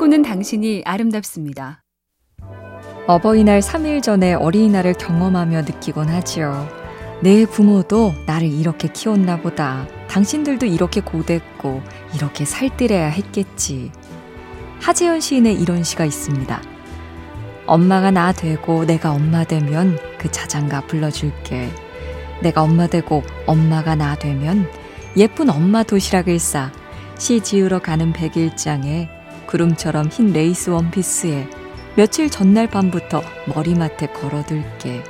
꿈꾸는 당신이 아름답습니다. 어버이날 3일 전에 어린이날을 경험하며 느끼곤 하지요. 내 부모도 나를 이렇게 키웠나 보다. 당신들도 이렇게 고됐고, 이렇게 살뜰해야 했겠지. 하재현 시인의 이런 시가 있습니다. 엄마가 나 되고 내가 엄마 되면 그 자장가 불러줄게. 내가 엄마 되고 엄마가 나 되면 예쁜 엄마 도시락을 싸 시 지으러 가는 백일장에 구름처럼 흰 레이스 원피스에 며칠 전날 밤부터 머리맡에 걸어둘게.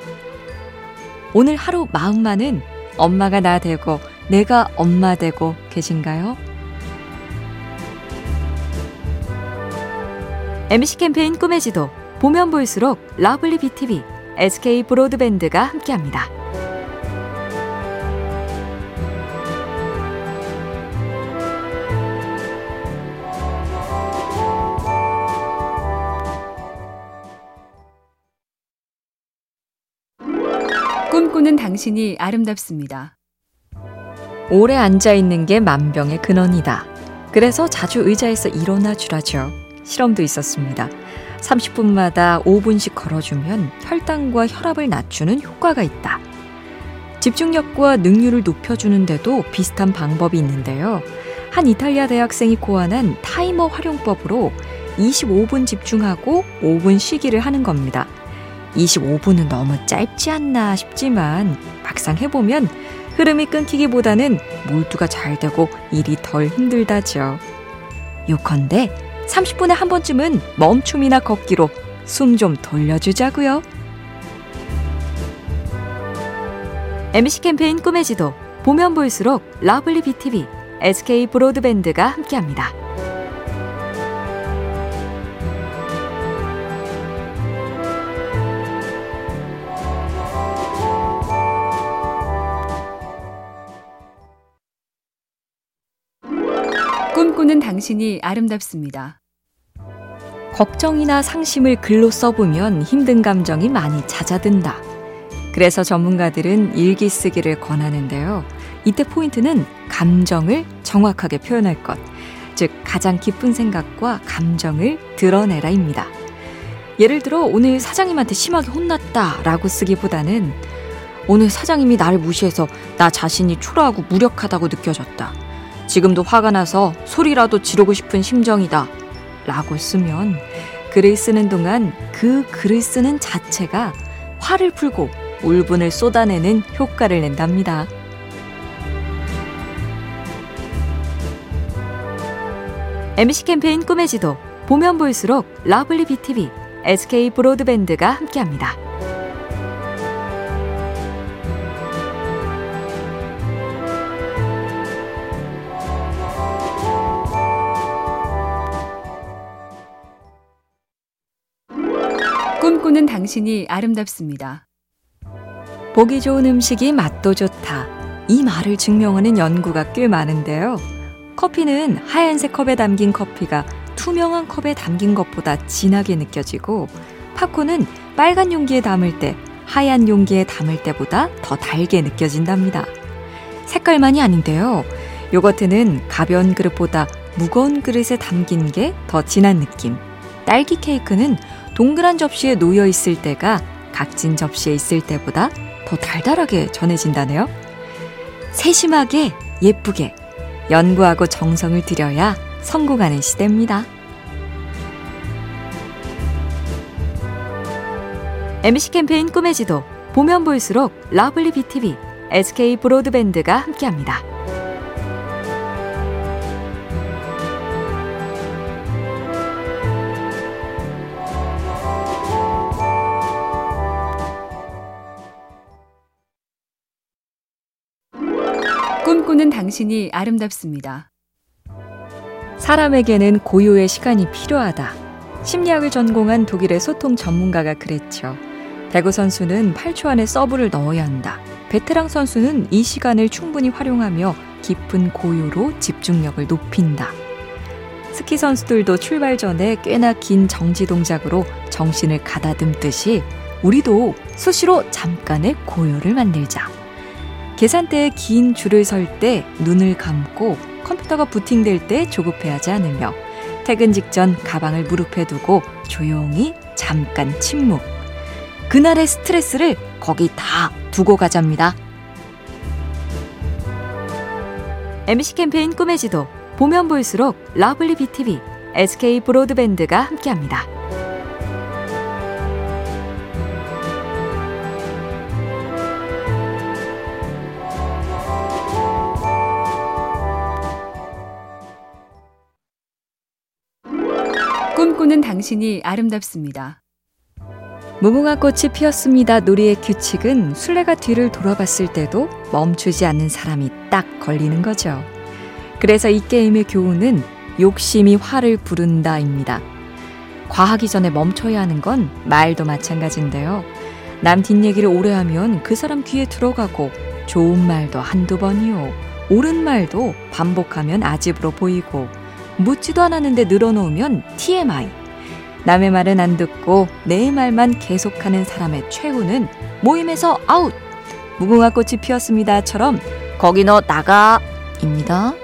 오늘 하루 마음만은 엄마가 나 되고 내가 엄마 되고 계신가요? MC 캠페인 꿈의 지도 보면 볼수록 러블리 BTV, SK 브로드밴드가 함께합니다. 꿈꾸는 당신이 아름답습니다. 오래 앉아 있는 게 만병의 근원이다. 그래서 자주 의자에서 일어나 주라죠. 실험도 있었습니다. 30분마다 5분씩 걸어주면 혈당과 혈압을 낮추는 효과가 있다. 집중력과 능률을 높여주는데도 비슷한 방법이 있는데요. 한 이탈리아 대학생이 고안한 타이머 활용법으로 25분 집중하고 5분 쉬기를 하는 겁니다. 25분은 너무 짧지 않나 싶지만 막상 해보면 흐름이 끊기기보다는 몰두가 잘 되고 일이 덜 힘들다죠. 요컨대 30분에 한 번쯤은 멈춤이나 걷기로 숨 좀 돌려주자고요. MBC 캠페인 꿈의 지도 보면 볼수록 러블리 BTV, SK 브로드밴드가 함께합니다. 꿈꾸는 당신이 아름답습니다. 걱정이나 상심을 글로 써보면 힘든 감정이 많이 잦아든다. 그래서 전문가들은 일기 쓰기를 권하는데요. 이때 포인트는 감정을 정확하게 표현할 것, 즉 가장 기쁜 생각과 감정을 드러내라입니다. 예를 들어 오늘 사장님한테 심하게 혼났다 라고 쓰기보다는 오늘 사장님이 나를 무시해서 나 자신이 초라하고 무력하다고 느껴졌다. 지금도 화가 나서 소리라도 지르고 싶은 심정이다. 라고 쓰면 글을 쓰는 동안 그 글을 쓰는 자체가 화를 풀고 울분을 쏟아내는 효과를 낸답니다. MBC 캠페인 꿈의 지도 보면 볼수록 러블리 BTV, SK 브로드밴드가 함께합니다. 당신이 아름답습니다. 보기 좋은 음식이 맛도 좋다. 이 말을 증명하는 연구가 꽤 많은데요. 커피는 하얀색 컵에 담긴 커피가 투명한 컵에 담긴 것보다 진하게 느껴지고, 팝콘은 빨간 용기에 담을 때 하얀 용기에 담을 때보다 더 달게 느껴진답니다. 색깔만이 아닌데요. 요거트는 가벼운 그릇보다 무거운 그릇에 담긴 게 더 진한 느낌. 딸기 케이크는 동그란 접시에 놓여 있을 때가 각진 접시에 있을 때보다 더 달달하게 전해진다네요. 세심하게 예쁘게 연구하고 정성을 들여야 성공하는 시대입니다. MBC 캠페인 꿈의 지도 보면 볼수록 러블리 BTV, SK 브로드밴드가 함께합니다. 꿈꾸는 당신이 아름답습니다. 사람에게는 고요의 시간이 필요하다. 심리학을 전공한 독일의 소통 전문가가 그랬죠. 배구 선수는 8초 안에 서브를 넣어야 한다. 베테랑 선수는 이 시간을 충분히 활용하며 깊은 고요로 집중력을 높인다. 스키 선수들도 출발 전에 꽤나 긴 정지 동작으로 정신을 가다듬듯이 우리도 수시로 잠깐의 고요를 만들자. 계산대에 긴 줄을 설 때 눈을 감고 컴퓨터가 부팅될 때 조급해하지 않으며 퇴근 직전 가방을 무릎에 두고 조용히 잠깐 침묵. 그날의 스트레스를 거기 다 두고 가잡니다. MBC 캠페인 꿈의 지도 보면 볼수록 러블리 BTV, SK 브로드밴드가 함께합니다. 꿈꾸는 당신이 아름답습니다. 무궁화 꽃이 피었습니다. 놀이의 규칙은 술래가 뒤를 돌아봤을 때도 멈추지 않는 사람이 딱 걸리는 거죠. 그래서 이 게임의 교훈은 욕심이 화를 부른다입니다. 과하기 전에 멈춰야 하는 건 말도 마찬가지인데요. 남 뒷얘기를 오래 하면 그 사람 귀에 들어가고 좋은 말도 한두 번이요. 옳은 말도 반복하면 아집으로 보이고 묻지도 않았는데 늘어놓으면 TMI. 남의 말은 안 듣고 내 말만 계속하는 사람의 최후는 모임에서 아웃! 무궁화 꽃이 피었습니다처럼 거기 너 나가! 입니다.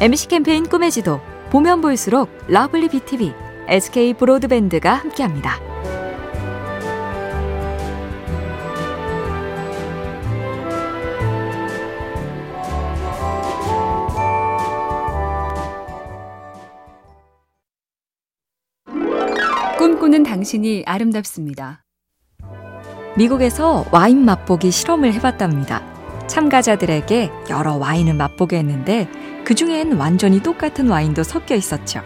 MBC 캠페인 꿈의 지도 보면 볼수록 러블리 BTV, SK 브로드밴드가 함께합니다. 꿈꾸는 당신이 아름답습니다. 미국에서 와인 맛보기 실험을 해봤답니다. 참가자들에게 여러 와인을 맛보게 했는데 그 중엔 완전히 똑같은 와인도 섞여 있었죠.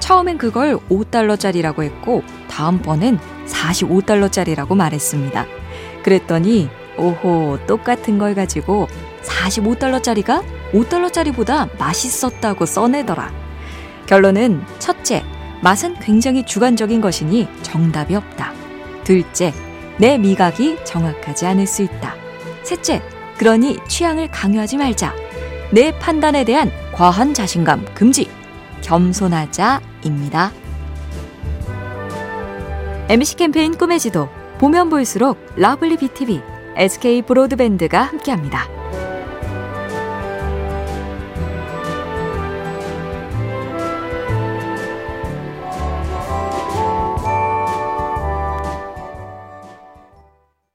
처음엔 그걸 5달러짜리라고 했고 다음번엔 45달러짜리라고 말했습니다. 그랬더니 오호 똑같은 걸 가지고 45달러짜리가 5달러짜리보다 맛있었다고 써내더라. 결론은 첫째, 맛은 굉장히 주관적인 것이니 정답이 없다. 둘째, 내 미각이 정확하지 않을 수 있다. 셋째, 그러니 취향을 강요하지 말자. 내 판단에 대한 과한 자신감 금지. 겸손하자입니다. MBC 캠페인 꿈의 지도 보면 볼수록 러블리 BTV, SK 브로드밴드가 함께합니다.